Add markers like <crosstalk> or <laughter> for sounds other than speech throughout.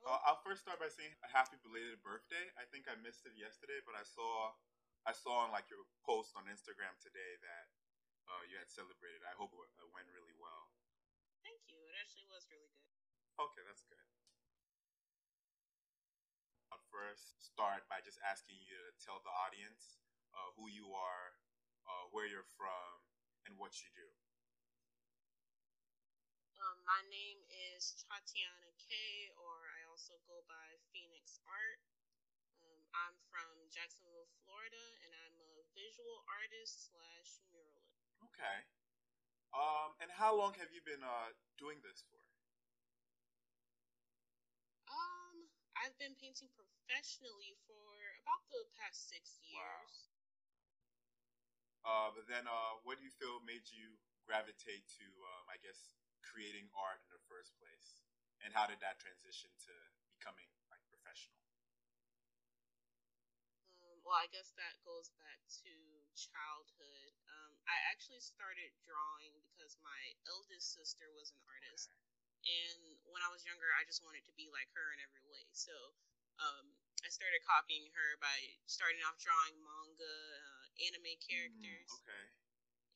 problem. Uh, I'll first start by saying a happy belated birthday. I think I missed it yesterday, but I saw I saw on like your post on Instagram today that uh, you had celebrated. I hope it went really well. Thank you. It actually was really good. Okay, that's good. I'll first start by just asking you to tell the audience uh, who you are, uh, where you're from, and what you do. Um, my name is Tatiana K, or I also go by Phoenix Art. Um, I'm from Jacksonville, Florida, and I'm a visual artist slash muralist. Okay. Um, and how long have you been uh, doing this for? Um, I've been painting professionally for about the past six years. Wow. Uh, but then, uh, what do you feel made you gravitate to, um, I guess, creating art in the first place? And how did that transition to becoming like professional? Um, well, I guess that goes back to childhood. Um, I actually started drawing because my eldest sister was an artist. Okay. And when I was younger, I just wanted to be like her in every way. So um, I started copying her by starting off drawing manga, uh, anime mm, characters. Mm, okay.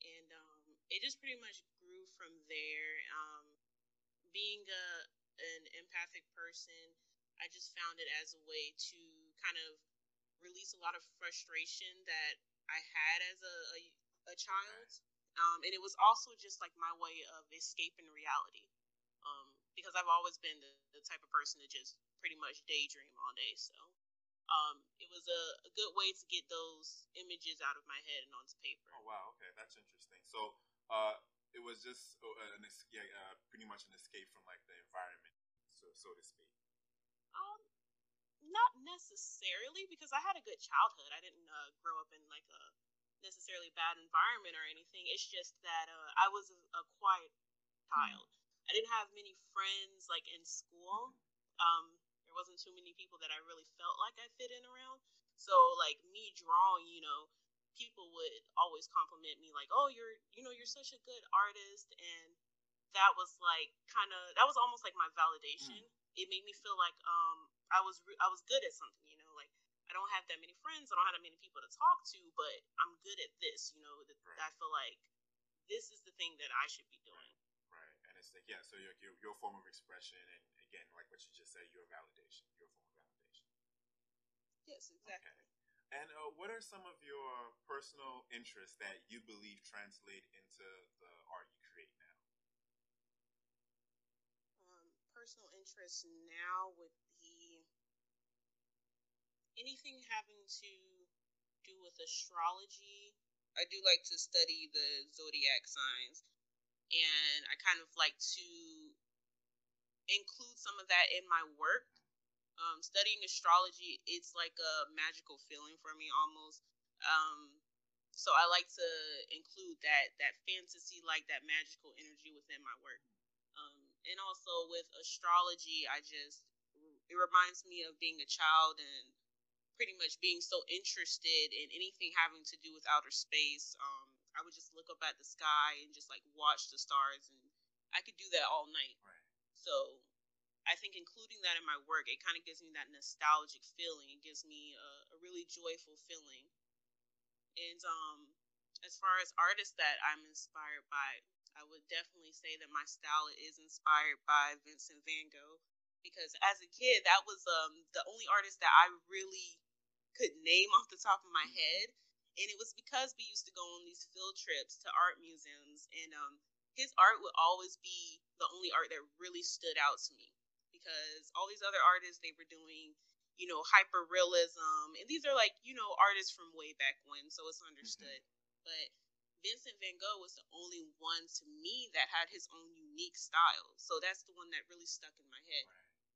And um, it just pretty much grew from there. Um, being a an empathic person, I just found it as a way to kind of release a lot of frustration that I had as a a, a child. Um, and it was also just like my way of escaping reality. Um, because I've always been the, the type of person to just pretty much daydream all day. So um, it was a, a, good way to get those images out of my head and onto paper. Oh wow, okay, that's interesting. So uh, it was just uh, an yeah, uh, pretty much an escape from like the environment, so to speak. Um, not necessarily because I had a good childhood. I didn't uh, grow up in like a necessarily bad environment or anything. It's just that uh, I was a, a quiet child. Mm. I didn't have many friends like in school. Um, there wasn't too many people that I really felt like I fit in around. So like me drawing, you know, people would always compliment me like, "Oh, you're, you know, you're such a good artist," and that was like kind of that was almost like my validation. Mm. It made me feel like um I was re- I was good at something, you know, like I don't have that many friends, I don't have that many people to talk to, but I'm good at this, you know. That right. I feel like this is the thing that I should be doing Right. right. And it's like yeah, so your, your your form of expression, and again, like what you just said, your validation, your form of validation. Yes, exactly. Okay. And uh, what are some of your personal interests that you believe translate into the art you create now? Um, personal interests now would be anything having to do with astrology. I do like to study the zodiac signs and I kind of like to include some of that in my work. Um, studying astrology, it's like a magical feeling for me almost. Um, so I like to include that that fantasy, like that magical energy within my work. And also with astrology, I just it reminds me of being a child and pretty much being so interested in anything having to do with outer space. Um, I would just look up at the sky and just like watch the stars, and I could do that all night. Right. So I think including that in my work, it kind of gives me that nostalgic feeling. It gives me a, a really joyful feeling. And um, as far as artists that I'm inspired by, I would definitely say that my style is inspired by Vincent Van Gogh because as a kid, that was um, the only artist that I really could name off the top of my mm-hmm. head and it was because we used to go on these field trips to art museums and um his art would always be the only art that really stood out to me because all these other artists they were doing you know hyper realism and these are like you know artists from way back when so it's mm-hmm. understood mm-hmm. But Vincent van Gogh was the only one to me that had his own unique style so that's the one that really stuck in my head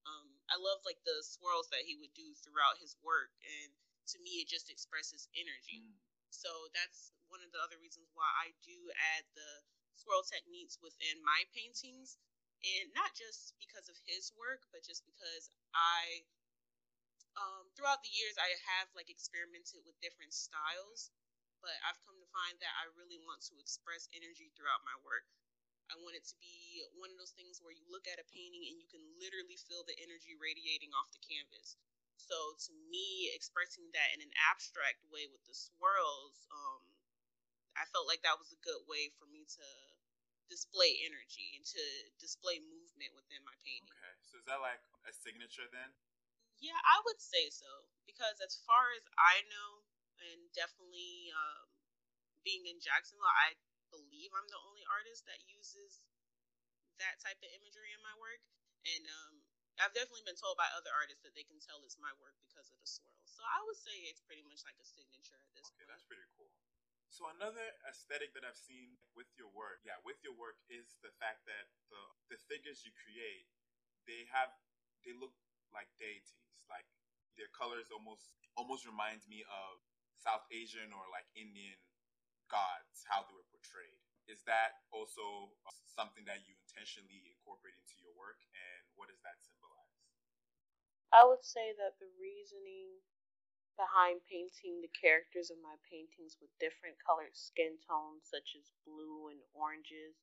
um, I love like the swirls that he would do throughout his work and to me it just expresses energy. Mm. So that's one of the other reasons why I do add the swirl techniques within my paintings. And not just because of his work, but just because I um, throughout the years I have like experimented with different styles, but I've come to find that I really want to express energy throughout my work. I want it to be one of those things where you look at a painting and you can literally feel the energy radiating off the canvas. So to me, expressing that in an abstract way with the swirls, um, I felt like that was a good way for me to display energy and to display movement within my painting. Okay, so is that like a signature then? Yeah, I would say so because as far as I know, and definitely um, being in Jacksonville, I believe I'm the only artist that uses that type of imagery in my work, and um, I've definitely been told by other artists that they can tell it's my work because of the swirls. So I would say it's pretty much like a signature at this okay, point. that's pretty cool. So another aesthetic that I've seen with your work, yeah, with your work is the fact that the the figures you create, they have they look like deities. Like their colors almost almost reminds me of South Asian or like Indian gods, how they were portrayed. Is that also uh, something that you intentionally incorporate into your work, and what does that symbolize? I would say that the reasoning behind painting the characters of my paintings with different colored skin tones, such as blue and oranges,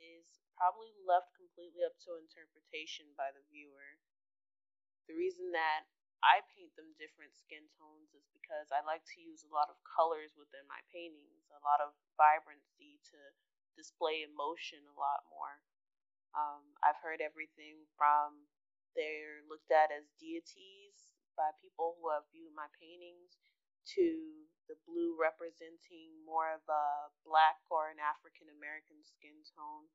is probably left completely up to interpretation by the viewer. The reason that I paint them different skin tones is because I like to use a lot of colors within my paintings, a lot of vibrancy to display emotion a lot more. Um, I've heard everything from they're looked at as deities by people who have viewed my paintings to the blue representing more of a black or an African American skin tone.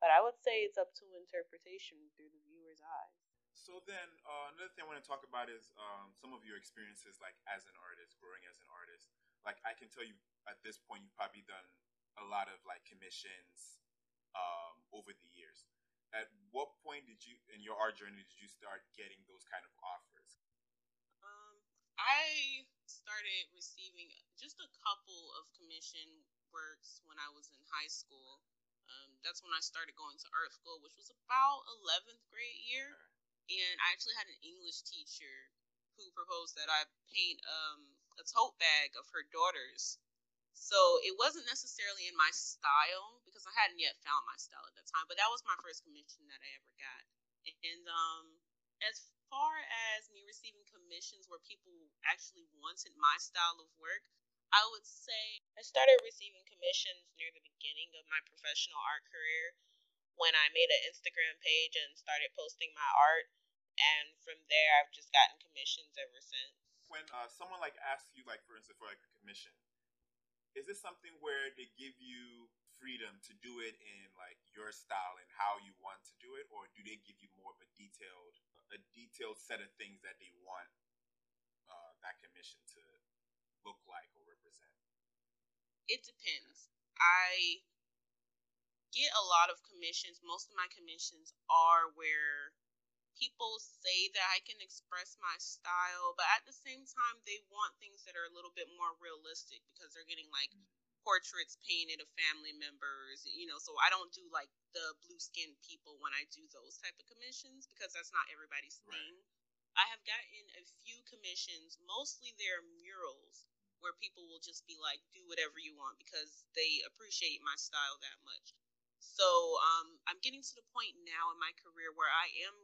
But I would say it's up to interpretation through the viewer's eyes. So then, uh, another thing I want to talk about is um, some of your experiences, like as an artist, growing as an artist. Like I can tell you, at this point, you've probably done a lot of like commissions um, over the years. At what point did you, in your art journey, did you start getting those kind of offers? Um, I started receiving just a couple of commission works when I was in high school. Um, that's when I started going to art school, which was about 11th grade year. Okay and I actually had an English teacher who proposed that I paint um, a tote bag of her daughters. So it wasn't necessarily in my style because I hadn't yet found my style at that time, but that was my first commission that I ever got. And um, as far as me receiving commissions where people actually wanted my style of work, I would say I started receiving commissions near the beginning of my professional art career when I made an Instagram page and started posting my art. And from there, I've just gotten commissions ever since. When uh, someone like asks you, like for instance, for like a commission, is this something where they give you freedom to do it in like your style and how you want to do it, or do they give you more of a detailed, a detailed set of things that they want uh, that commission to look like or represent? It depends. I get a lot of commissions. Most of my commissions are where people say that I can express my style, but at the same time, they want things that are a little bit more realistic because they're getting like mm-hmm. portraits painted of family members, you know. So I don't do like the blue skinned people when I do those type of commissions because that's not everybody's right. thing. I have gotten a few commissions, mostly they're murals where people will just be like, do whatever you want because they appreciate my style that much. So um, I'm getting to the point now in my career where I am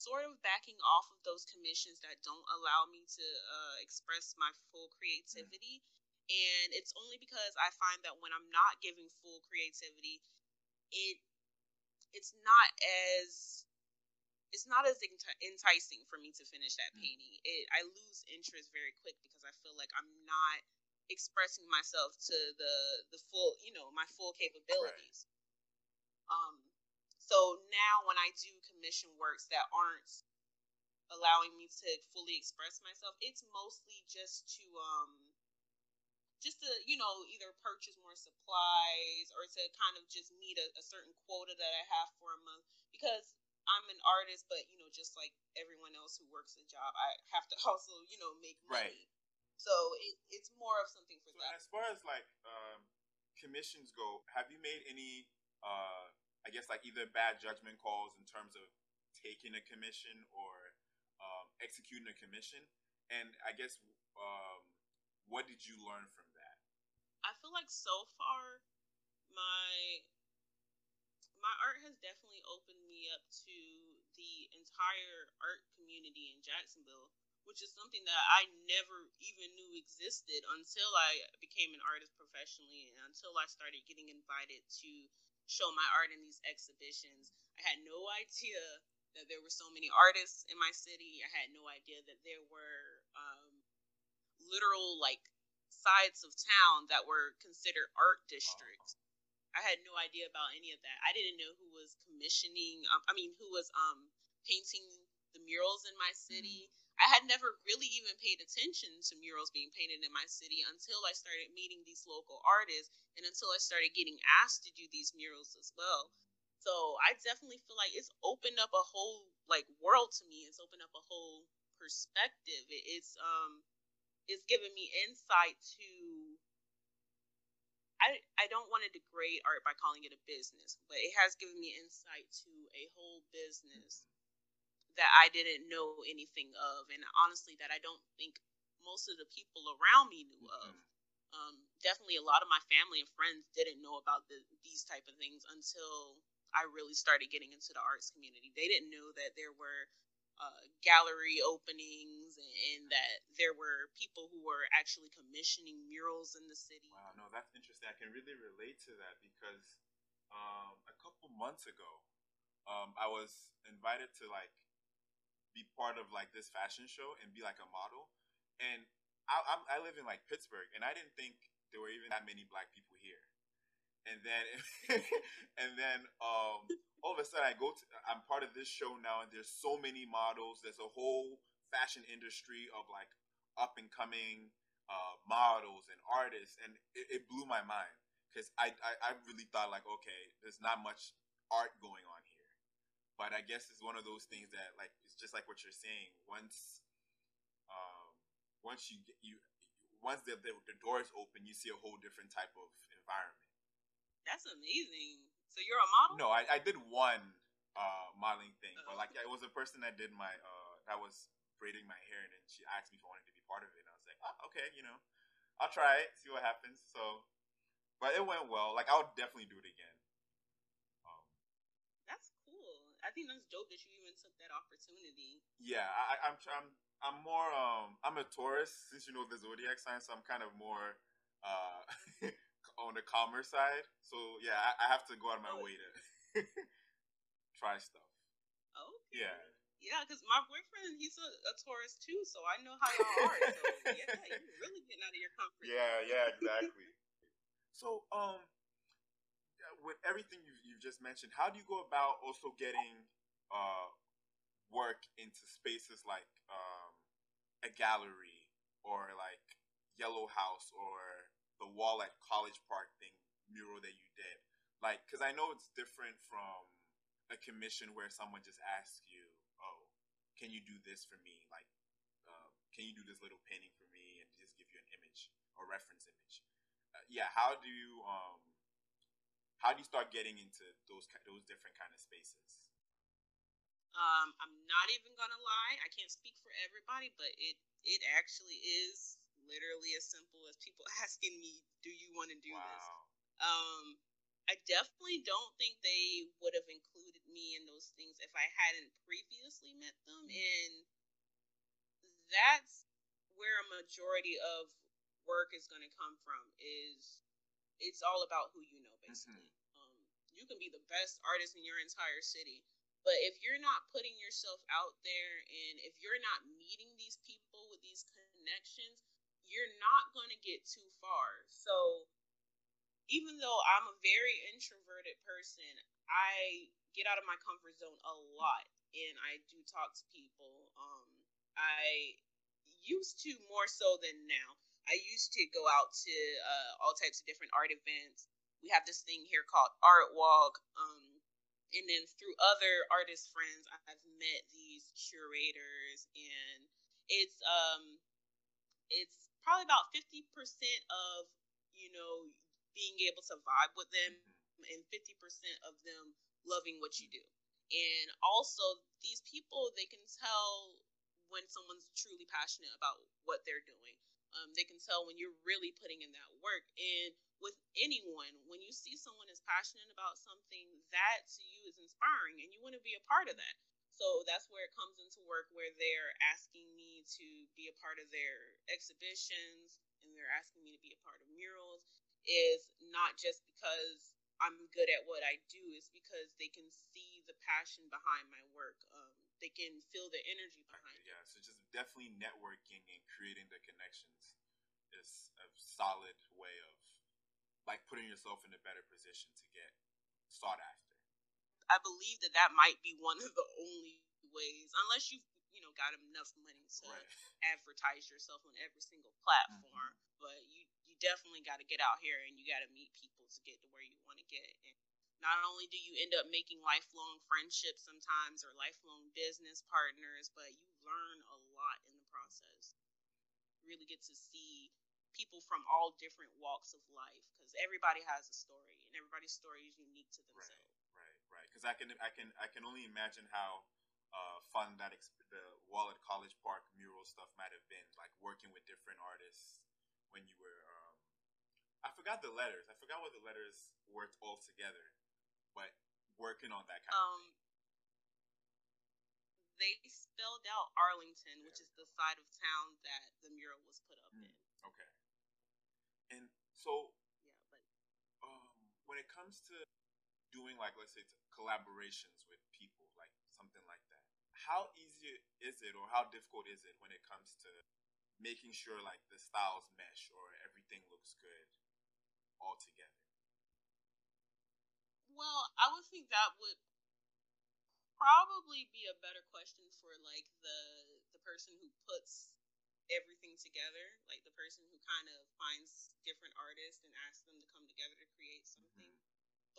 sort of backing off of those commissions that don't allow me to uh, express my full creativity. And it's only because I find that when I'm not giving full creativity, it it's not as it's not as enticing for me to finish that mm. painting. It I lose interest very quick because I feel like I'm not expressing myself to the the full, you know, my full capabilities. Right. Um, so now when I do commission works that aren't allowing me to fully express myself, it's mostly just to um just to you know either purchase more supplies or to kind of just meet a, a certain quota that I have for a month because I'm an artist, but you know just like everyone else who works a job, I have to <laughs> also you know make money. Right. So it, it's more of something for so that. As far as like um, commissions go, have you made any uh, I guess like either bad judgment calls in terms of taking a commission or um, executing a commission. And I guess um, what did you learn from that? I feel like so far my my art has definitely opened me up to the entire art community in Jacksonville, which is something that I never even knew existed until I became an artist professionally and until I started getting invited to show my art in these exhibitions. I had no idea that there were so many artists in my city. I had no idea that there were um, literal like sides of town that were considered art districts. I had no idea about any of that. I didn't know who was commissioning. Um, I mean, who was um painting the murals in my city. I had never really even paid attention to murals being painted in my city until I started meeting these local artists and until I started getting asked to do these murals as well. So I definitely feel like it's opened up a whole like world to me. It's opened up a whole perspective. It's um it's given me insight to I, I don't want to degrade art by calling it a business, but it has given me insight to a whole business that I didn't know anything of, and honestly, that I don't think most of the people around me knew of. Mm-hmm. Um, definitely, a lot of my family and friends didn't know about the, these type of things until I really started getting into the arts community. They didn't know that there were uh, gallery openings and, and, that there were people who were actually commissioning murals in the city. Wow, no, that's interesting. I can really relate to that because um, a couple months ago, um, I was invited to like be part of like this fashion show and be like a model. And I, I'm, I live in like Pittsburgh, and I didn't think there were even that many black people here and then <laughs> and then um, all of a sudden I go to I'm part of this show now, and there's so many models. There's a whole fashion industry of like up and coming uh, models and artists, and it, it blew my mind because I, I I really thought like okay, there's not much art going on but I guess it's one of those things that like it's just like what you're saying. Once um, once you get you once the, the, the doors open, you see a whole different type of environment. That's amazing. So you're a model? No, I, I did one uh, modeling thing, but like it was a person that did my uh, that was braiding my hair, and then she asked me if I wanted to be part of it, and I was like, oh, okay, you know, I'll try it, see what happens. So, but it went well. Like I'll definitely do it again. Um, that's cool. I think that's dope that you even took that opportunity. Yeah, I, I'm I'm I'm more um I'm a Taurus since you know the zodiac sign, so I'm kind of more uh <laughs> on the calmer side. So yeah, I, I have to go out of my oh. way to <laughs> try stuff. Okay. Yeah. Yeah, because my boyfriend, he's a, a, Taurus too, so I know how y'all are. So yeah, you're really getting out of your comfort. Yeah, yeah, exactly. <laughs> so, um, with everything you've, you've just mentioned, how do you go about also getting uh work into spaces like um a gallery or like Yellow House or the wall at College Park thing mural that you did? Like, because I know it's different from a commission where someone just asks you, "Oh, can you do this for me?" Like, uh, can you do this little painting for me, and just give you an image or reference image? Uh, yeah, how do you um, how do you start getting into those those different kind of spaces? Um, I'm not even gonna lie. I can't speak for everybody, but it it actually is literally as simple as people <laughs> asking me, "Do you want to do wow. this?" Um, I definitely don't think they would have included me in those things if I hadn't previously met them, mm-hmm. and that's where a majority of work is going to come from. Is it's all about who you know, basically. Mm-hmm. Um, you can be the best artist in your entire city, but if you're not putting yourself out there, and if you're not meeting these people with these connections, you're not going to get too far. So even though I'm a very introverted person, I get out of my comfort zone a lot and I do talk to people. Um I used to more so than now. I used to go out to uh, all types of different art events. We have this thing here called Art Walk. Um, and then through other artist friends, I've met these curators, and it's um, it's probably about 50% of, you know, being able to vibe with them mm-hmm. and 50% of them loving what you do. And also, these people, they can tell when someone's truly passionate about what they're doing. Um, they can tell when you're really putting in that work. And with anyone, when you see someone is passionate about something, that to you is inspiring and you want to be a part of that. So that's where it comes into work where they're asking me to be a part of their exhibitions and they're asking me to be a part of murals is not just because I'm good at what I do, it's because they can see the passion behind my work. Um, they can feel the energy behind okay, it. Yeah, so just definitely networking and creating the connections is a solid way of like putting yourself in a better position to get sought after. I believe that that might be one of the only ways, unless you've you know got enough money to right. advertise yourself on every single platform. Mm-hmm. But you you definitely got to get out here and you got to meet people to get to where you want to get. And not only do you end up making lifelong friendships sometimes or lifelong business partners, but you learn a lot in the process. You really get to see people from all different walks of life because everybody has a story and everybody's story is unique to themselves. Right right, right. because I can I can I can only imagine how uh, fun that exp- the Wahlert College Park mural stuff might have been, like working with different artists when you were. Um, I forgot the letters. I forgot what the letters worked all together, but working on that kind um, of thing. They spelled out Arlington, which is the side of town that the mural was put up mm, in. Okay. So, yeah, but um, when it comes to doing like let's say collaborations with people like something like that how easy is it or how difficult is it when it comes to making sure like the styles mesh or everything looks good all together? Well i would think that would probably be a better question for like the the person who puts everything together like the person who kind of finds different artists and asks them to come together to create something mm-hmm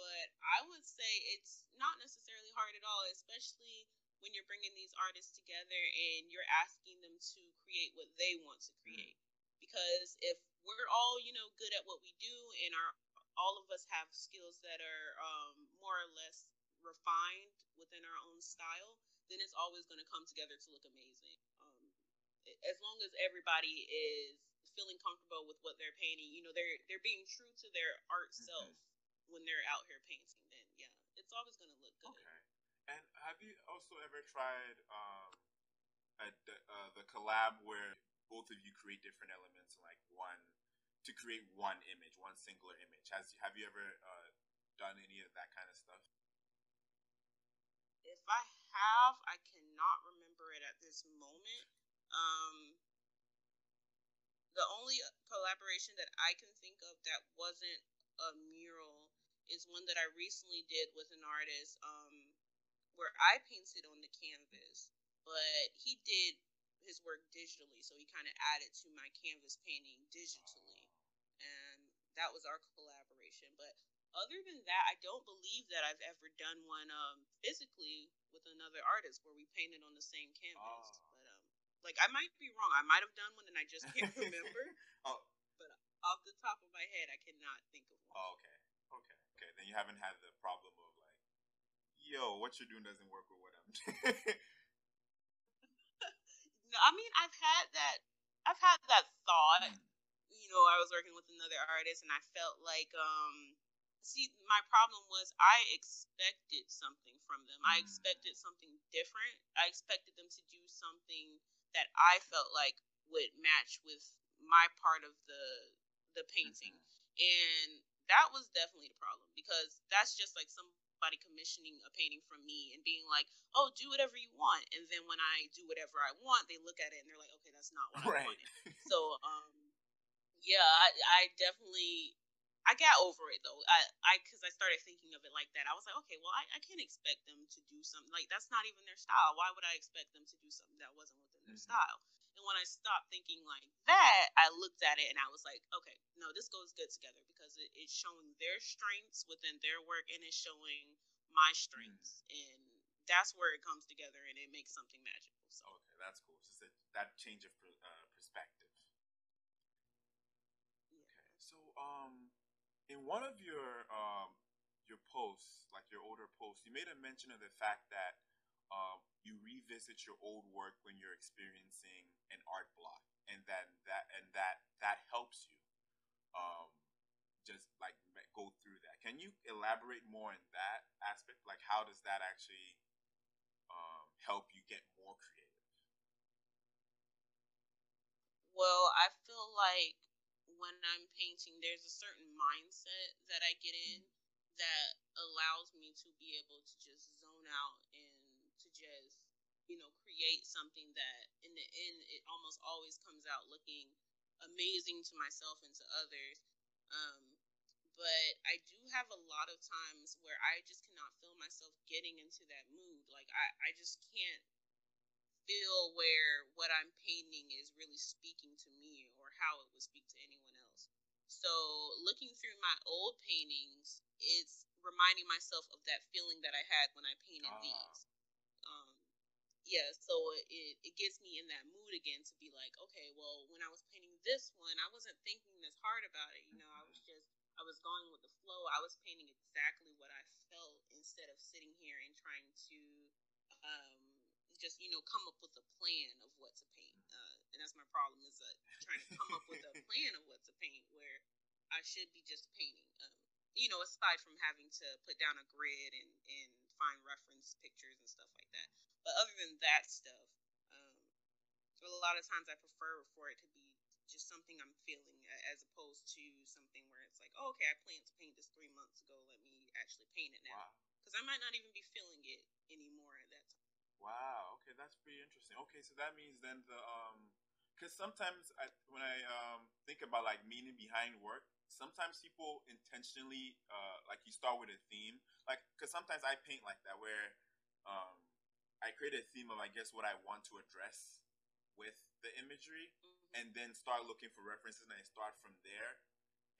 but I would say it's not necessarily hard at all, especially when you're bringing these artists together and you're asking them to create what they want to create. Because if we're all, you know, good at what we do and our all of us have skills that are um, more or less refined within our own style, then it's always going to come together to look amazing. As long as everybody is feeling comfortable with what they're painting, you know, they're they're being true to their art mm-hmm. self when they're out here painting, then yeah, it's always gonna look good. Okay. And have you also ever tried um, a, uh, the collab where both of you create different elements, like one to create one image, one singular image? Has have you ever uh, done any of that kind of stuff? If I have, I cannot remember it at this moment. Um, the only collaboration that I can think of that wasn't a mural is one that I recently did with an artist um, where I painted on the canvas, but he did his work digitally, so he kind of added to my canvas painting digitally, and that was our collaboration. But other than that, I don't believe that I've ever done one um, physically with another artist where we painted on the same canvas. Oh. Like I might be wrong. I might have done one and I just can't <laughs> remember. oh. But off the top of my head, I cannot think of one. Oh, okay. okay okay, then you haven't had the problem of like, yo, what you're doing doesn't work with what I'm <laughs> doing. no, I mean, I've had that. I've had that thought. Mm. You know, I was working with another artist, and I felt like, um, see, my problem was I expected something from them. Mm. I expected something different. I expected them to do something that I felt like would match with my part of the the painting. Mm-hmm. And that was definitely the problem because that's just like somebody commissioning a painting from me and being like, "Oh, do whatever you want," and then when I do whatever I want, they look at it and they're like, "Okay, that's not what right. I wanted." so, um, yeah, I, I definitely I got over it though. I I because I started thinking of it like that. I was like, okay, well, I, I can't expect them to do something like that's not even their style. Why would I expect them to do something that wasn't within their mm-hmm. style? And when I stopped thinking like that, I looked at it and I was like, okay, no, this goes good together because it, it's showing their strengths within their work and it's showing my strengths. Mm. And that's where it comes together and it makes something magical. So. Okay, that's cool. Just a, that change of perspective. Yeah. Okay, so um, in one of your um your posts, like your older posts, you made a mention of the fact that um, you revisit your old work when you're experiencing an art block, and then that and that that helps you um, just like go through that. Can you elaborate more in that aspect? Like, how does that actually um, help you get more creative? Well, I feel like when I'm painting, there's a certain mindset that I get in that allows me to be able to just zone out and to just, you know, create something that in the end, it almost always comes out looking amazing to myself and to others. Um, but I do have a lot of times where I just cannot feel myself getting into that mood. Like I, I just can't feel where what I'm painting is really speaking to me or how it would speak to anyone so looking through my old paintings, it's reminding myself of that feeling that I had when I painted ah. these. Um, yeah, so it, it gets me in that mood again to be like, okay, well, when I was painting this one, I wasn't thinking this hard about it. You know, I was just, I was going with the flow. I was painting exactly what I felt instead of sitting here and trying to um, just, you know, come up with a plan of what to paint Uh, and that's my problem is uh, trying to come up with a plan of what to paint where I should be just painting. Um, you know, aside from having to put down a grid and, and find reference pictures and stuff like that. But other than that stuff, um, a lot of times I prefer for it to be just something I'm feeling as opposed to something where it's like, oh, okay, I planned to paint this three months ago. Let me actually paint it now. Because wow. I might not even be feeling it anymore at that time. Wow. Okay, that's pretty interesting. Okay, so that means then the um because sometimes I, when I um, think about like meaning behind work, sometimes people intentionally uh, like you start with a theme, like because sometimes I paint like that where um, I create a theme of I guess what I want to address with the imagery, mm-hmm. and then start looking for references and I start from there.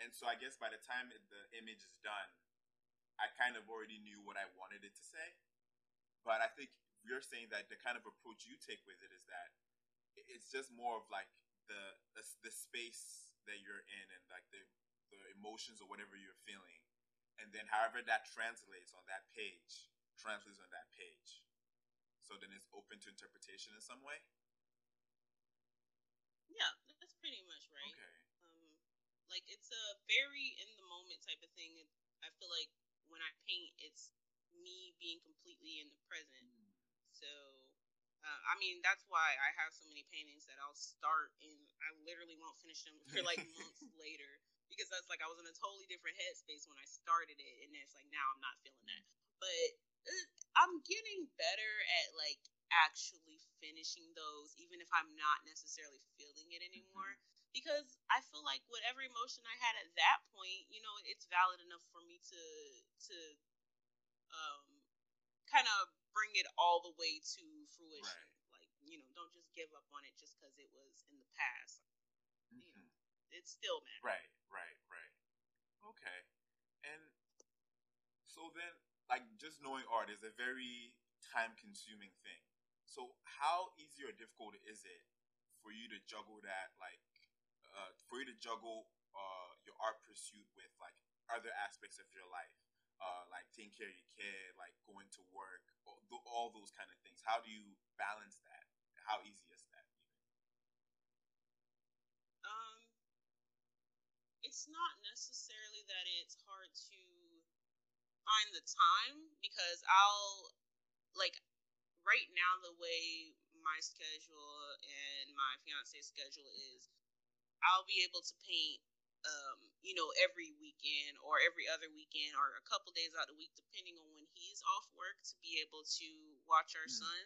And so I guess by the time it, the image is done, I kind of already knew what I wanted it to say. But I think you're saying that the kind of approach you take with it is that it's just more of like the, the the space that you're in and like the the emotions or whatever you're feeling, and then however that translates on that page translates on that page. So then it's open to interpretation in some way. Yeah, that's pretty much right. Okay. Um, like it's a very in the moment type of thing. I feel like when I paint, it's me being completely in the present. Mm. So uh, I mean, that's why I have so many paintings that I'll start and I literally won't finish them for like <laughs> months later because that's like I was in a totally different headspace when I started it, and it's like now I'm not feeling that. But uh, I'm getting better at like actually finishing those, even if I'm not necessarily feeling it anymore. Mm-hmm. Because I feel like whatever emotion I had at that point, you know, it's valid enough for me to to um kind of bring it all the way to fruition. Right. Like, you know, don't just give up on it just because it was in the past. You it still matters. Right, right, right. Okay. And so then, like, just knowing art is a very time consuming thing. So, how easy or difficult is it for you to juggle that, like, uh, for you to juggle uh, your art pursuit with, like, other aspects of your life? uh, like taking care of your kid, like going to work, all, all those kind of things. How do you balance that? How easy is that? Um, it's not necessarily that it's hard to find the time because I'll like right now the way my schedule and my fiance's schedule is I'll be able to paint um, you know, every weekend or every other weekend or a couple days out of the week, depending on when he's off work, to be able to watch our mm. son.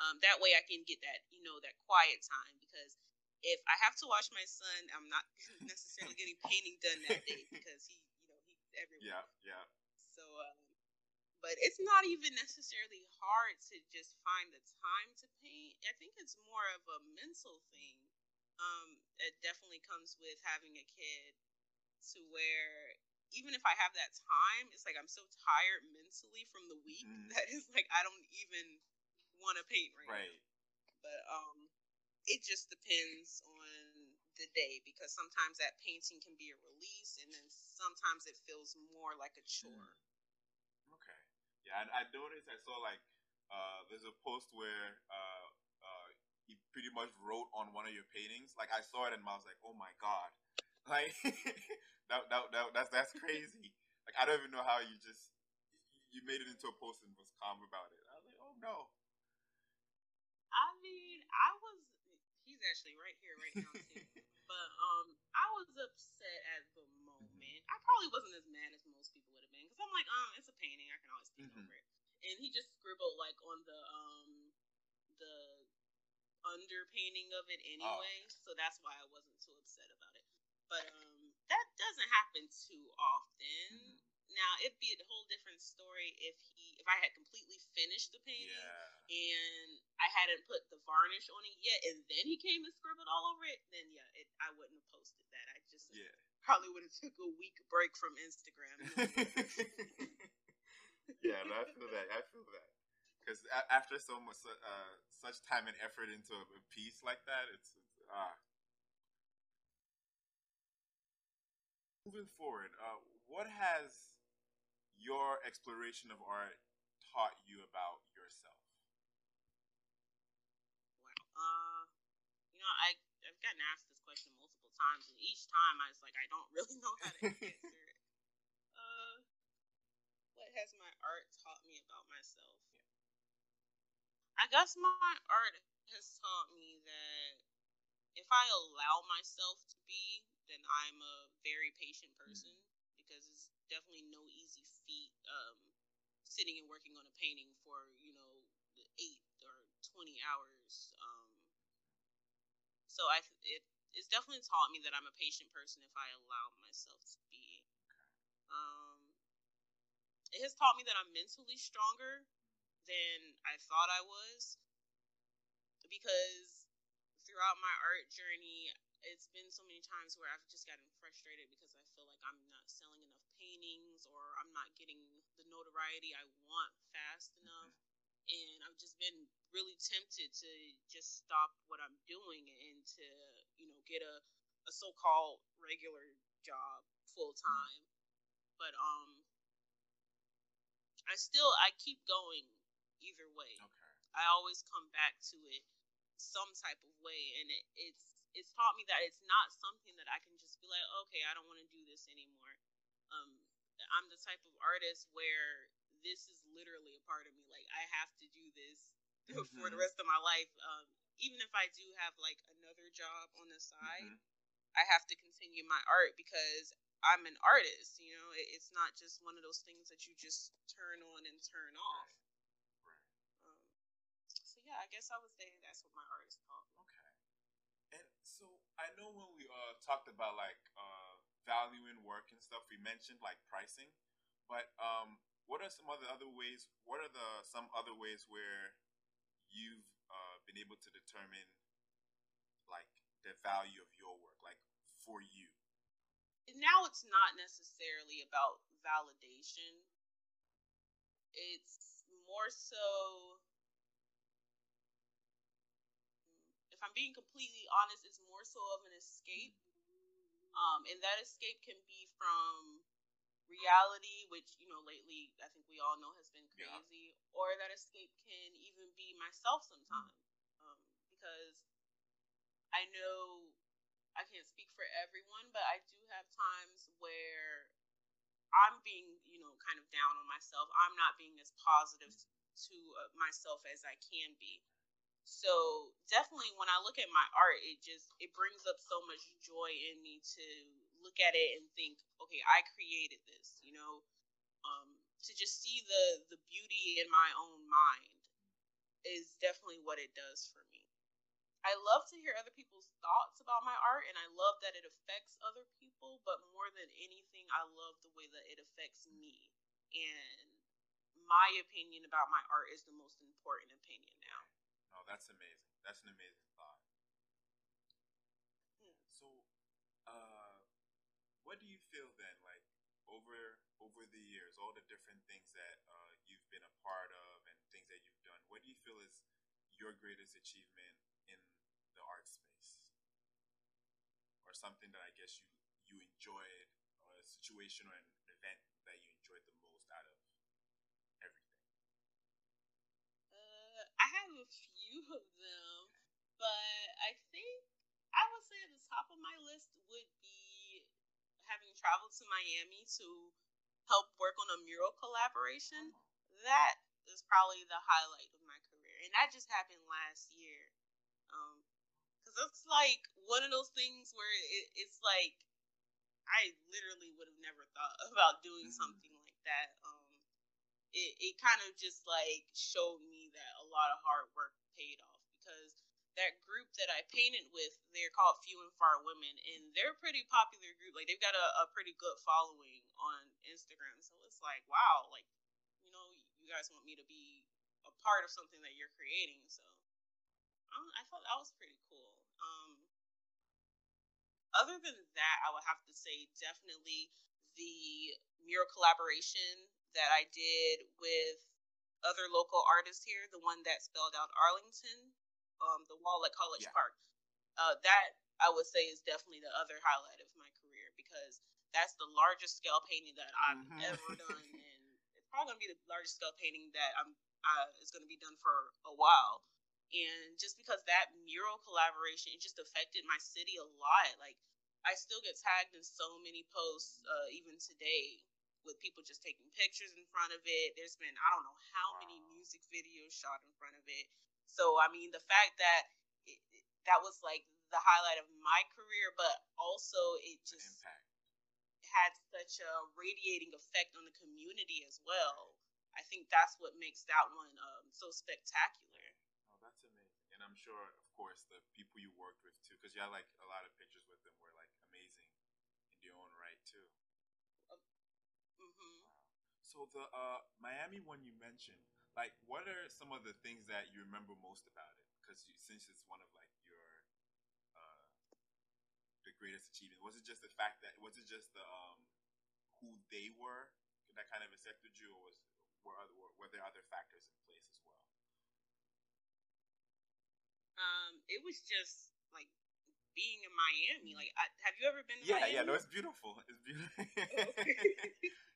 Um, that way, I can get that, you know, that quiet time because if I have to watch my son, I'm not <laughs> necessarily getting painting done that day <laughs> because he, you know, he's everywhere. Yeah, yeah. So, um, but it's not even necessarily hard to just find the time to paint. I think it's more of a mental thing um, it definitely comes with having a kid to where even if I have that time, it's like I'm so tired mentally from the week <laughs> mm. that it's like I don't even want to paint right, right. Now. But um, it just depends on the day because sometimes that painting can be a release, and then sometimes it feels more like a chore. Mm. Okay. Yeah, I, I noticed. I saw like uh, there's a post where uh, uh, he pretty much wrote on one of your paintings. Like I saw it and I was like, oh my god, <laughs> like that, that, that that's that's crazy. Like I don't even know how you just you made it into a post and was calm about it. I was like, oh no. I mean, I was. Actually right here, right now. Too. <laughs> but um, I was upset at the moment. Mm-hmm. I probably wasn't as mad as most people would have been because I'm like, um, it's a painting. I can always paint mm-hmm. over it. And he just scribbled like on the um the underpainting of it oh. anyway, oh. so that's why I wasn't too upset about it. But um, that doesn't happen too often. Mm-hmm. Now it'd be a whole different story if he if I had completely finished the painting yeah. and I hadn't put the varnish on it yet, and then he came and scribbled all over it. Then yeah, it, I wouldn't have posted that. I just yeah. probably would have took a week break from Instagram. <laughs> <laughs> yeah, no, I feel that. I feel that because after so much uh, such time and effort into a piece like that, it's, it's ah. Moving forward, uh, what has your exploration of art taught you about yourself? Wow. Uh, you know, I I've gotten asked this question multiple times, and each time I was like, I don't <laughs> really know how to answer it. Uh, what has my art taught me about myself? Yeah. I guess my art has taught me that if I allow myself to be, then I'm a very patient mm. person mm-hmm. because it's definitely no easy feat um, sitting and working on a painting for you know eight or twenty hours. Um, so I it it's definitely taught me that I'm a patient person if I allow myself to be. Um, it has taught me that I'm mentally stronger than I thought I was because throughout my art journey, it's been so many times where I've just gotten frustrated because I feel like I'm not selling enough or I'm not getting the notoriety I want fast mm-hmm. enough. And I've just been really tempted to just stop what I'm doing and to, you know, get a, a so called regular job full mm-hmm. time. But um I still I keep going either way. Okay. I always come back to it some type of way and it, it's it's taught me that it's not something that I can just be like, okay, I don't want to do this anymore. Um, I'm the type of artist where this is literally a part of me. Like I have to do this mm-hmm. <laughs> for the mm-hmm. rest of my life. Um, even if I do have like another job on the side, mm-hmm. I have to continue my art because I'm an artist. You know, it's not just one of those things that you just turn on and turn off. Right. Um, so yeah, I guess I would say that's what my art is called. Okay. And so I know when we uh, talked about like uh, valuing work and stuff, we mentioned like pricing. But um, what are some other other ways? What are the some other ways where you've uh, been able to determine like the value of your work, like for you? Now it's not necessarily about validation. It's more so if I'm being completely honest, it's more so of an escape. Um, and that escape can be from reality, which, you know, lately I think we all know has been crazy, yeah. or that escape can even be myself sometimes. Um, because I know I can't speak for everyone, but I do have times where I'm being, you know, kind of down on myself. I'm not being as positive to uh, myself as I can be. So definitely when I look at my art, it just it brings up so much joy in me to look at it and think, okay, I created this, you know. Um, to just see the the beauty in my own mind is definitely what it does for me. I love to hear other people's thoughts about my art and I love that it affects other people, but more than anything, I love the way that it affects me. And my opinion about my art is the most important opinion now that's amazing. That's an amazing thought. So, uh, what do you feel then, like over over the years, all the different things that uh, you've been a part of and things that you've done? What do you feel is your greatest achievement in the art space, or something that I guess you you enjoyed, or a situation or an event that you enjoyed the most out of everything? A few of them, but I think I would say at the top of my list would be having traveled to Miami to help work on a mural collaboration. That is probably the highlight of my career, and that just happened last year. Um, because it's like one of those things where it, it's like I literally would have never thought <laughs> about doing mm-hmm. something like that. Um, it, it kind of just like showed me that a lot of hard work paid off because that group that I painted with, they're called Few and Far Women, and they're a pretty popular group. Like they've got a, a pretty good following on Instagram. So it's like, wow, like, you know, you guys want me to be a part of something that you're creating. So um, I thought that was pretty cool. Um, other than that, I would have to say definitely the mural collaboration that I did with other local artists here, the one that spelled out Arlington, um, the wall at College yeah. Park. Uh, that I would say is definitely the other highlight of my career because that's the largest scale painting that I've mm-hmm. ever done, and <laughs> it's probably gonna be the largest scale painting that I'm uh, is gonna be done for a while. And just because that mural collaboration, it just affected my city a lot. Like I still get tagged in so many posts, uh, even today, with people just taking pictures in front of it. There's been I don't know how many music videos shot in front of it. So I mean, the fact that it, it, that was like the highlight of my career, but also it just had such a radiating effect on the community as well. I think that's what makes that one um, so spectacular. Oh, that's amazing, and I'm sure, of course, the people you worked with too, because you had like a lot of pictures with them were like amazing in their own right too. So the uh, Miami one you mentioned, like, what are some of the things that you remember most about it? Because since it's one of like your uh, the greatest achievement, was it just the fact that was it just the um, who they were that kind of accepted you, or was were other, were, were there other factors in place as well? Um, it was just like being in Miami. Like, I, have you ever been? yeah, Miami? yeah. No, it's beautiful. It's beautiful. <laughs> <laughs>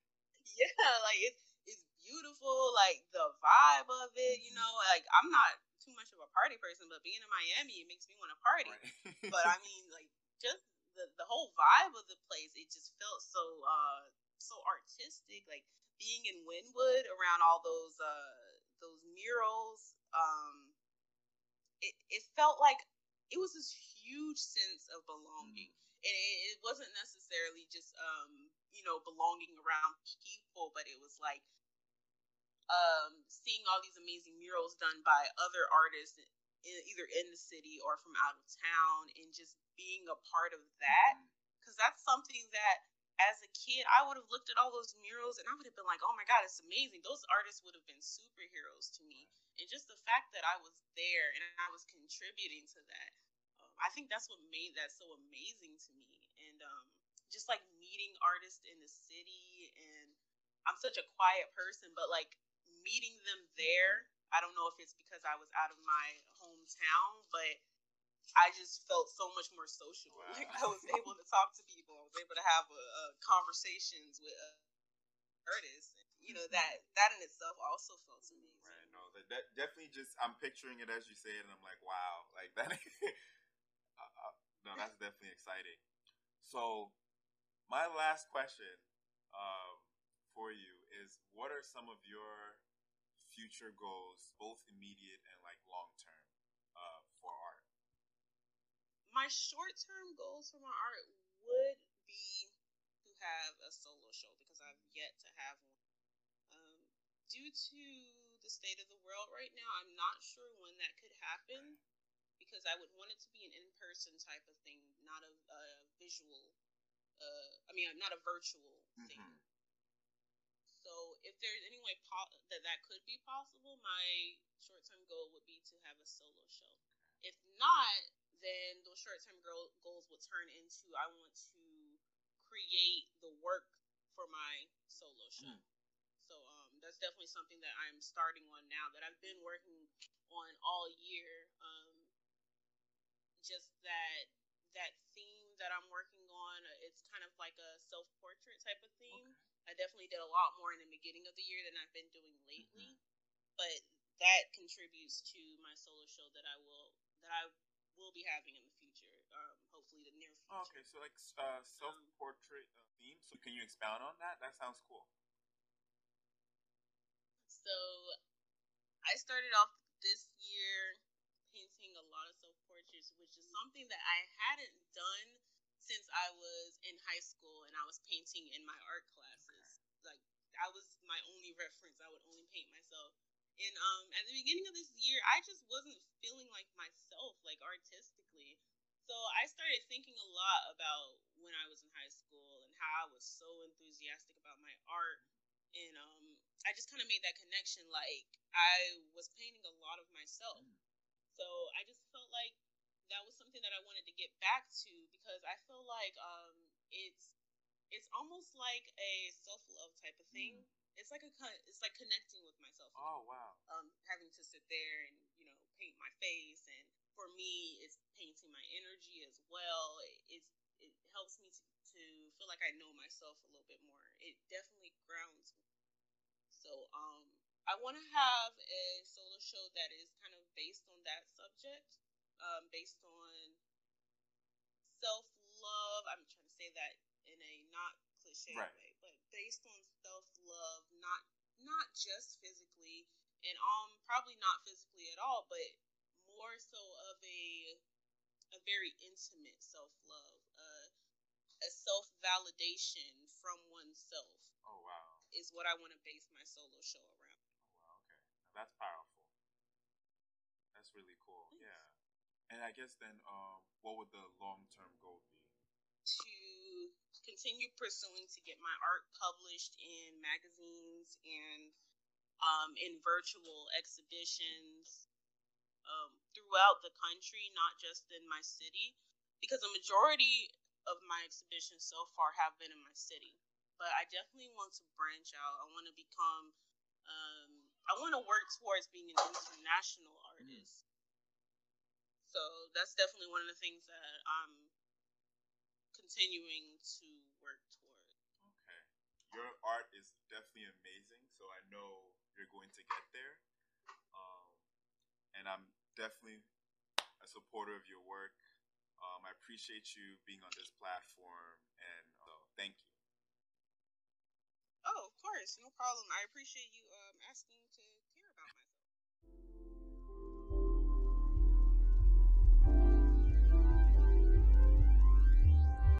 <laughs> yeah, like it's it's beautiful, like the vibe of it, you know, like I'm not too much of a party person, but being in Miami it makes me want to party. Right. <laughs> but I mean like just the, the whole vibe of the place, it just felt so uh so artistic. Like being in Wynwood around all those uh those murals, um it, it felt like it was this huge sense of belonging. Mm. And it, it wasn't necessarily just um you know, belonging around people, but it was like um, seeing all these amazing murals done by other artists in, either in the city or from out of town and just being a part of that. Because mm-hmm. that's something that as a kid i would have looked at all those murals and i would have been like oh my god it's amazing. Those artists would have been superheroes to me. And just the fact that i was there and i was contributing to that um, i think that's what made that so amazing to me just like meeting artists in the city and I'm such a quiet person, but like meeting them there, I don't know if it's because I was out of my hometown, but I just felt so much more social. Wow. <laughs> Like I was able to talk to people. I was able to have a, a conversations with uh, artists. You know that that in itself also felt amazing. Right. No, that, that definitely just I'm picturing it as you say it, and I'm like, wow, like that. <laughs> uh, uh, no, that's definitely exciting. So my last question um, for you is what are some of your future goals, both immediate and like long term, uh, for art? My short term goals for my art would be to have a solo show because I've yet to have one. Um, due to the state of the world right now, I'm not sure when that could happen because I would want it to be an in person type of thing, not a, a visual uh, I mean, not a virtual thing. Mm-hmm. So, if there's any way po- that that could be possible, my short term goal would be to have a solo show. If not, then those short term goals will turn into I want to create the work for my solo show. Mm. So um, that's definitely something that I'm starting on now that I've been working on all year. Um, just that that theme that I'm working on, it's kind of like a self portrait type of theme. Okay. I definitely did a lot more in the beginning of the year than I've been doing lately. Mm-hmm. But that contributes to my solo show that I will that I will be having in the future. Um, hopefully the near future. okay, so like uh, self portrait uh, theme. So can you expound on that? That sounds cool. So I started off this year painting a lot of self portraits, which is something that I hadn't done since I was in high school and I was painting in my art classes. Like that was my only reference. I would only paint myself. And um at the beginning of this year, I just wasn't feeling like myself, like artistically. So I started thinking a lot about when I was in high school and how I was so enthusiastic about my art and um I just kind of made that connection like I was painting a lot of myself. Mm. So I just felt like that was something that I wanted to get back to because I feel like um it's it's almost like a self-love type of thing. Mm. It's like a it's like connecting with myself. Oh wow. Um having to sit there and, you know, paint my face and for me it's painting my energy as well. It, it's it helps me to, to feel like I know myself a little bit more. It definitely grounds me. So um I want to have a solo show that is kind of based on that subject, um, based on self love. I'm trying to say that in a not cliche Right. way, but based on self love, not not just physically, and um probably not physically at all, but more so of a a very intimate self love, uh, a self validation from oneself Oh wow. is what I want to base my solo show around. Oh wow. Okay. Now that's powerful. That's really cool. Thanks. Yeah. And I guess then, um, what would the long term goal be? To continue pursuing to get my art published in magazines and um, in virtual exhibitions um, throughout the country, not just in my city, because a majority of my exhibitions so far have been in my city. But I definitely want to branch out. I want to become, um, I want to work towards being an international artist. So that's definitely one of the things that I'm continuing to work toward. Okay. Your art is definitely amazing, so I know you're going to get there. Um, and I'm definitely a supporter of your work. Um, I appreciate you being on this platform, and so thank you. Oh, of course, no problem. I appreciate you um asking to care about myself.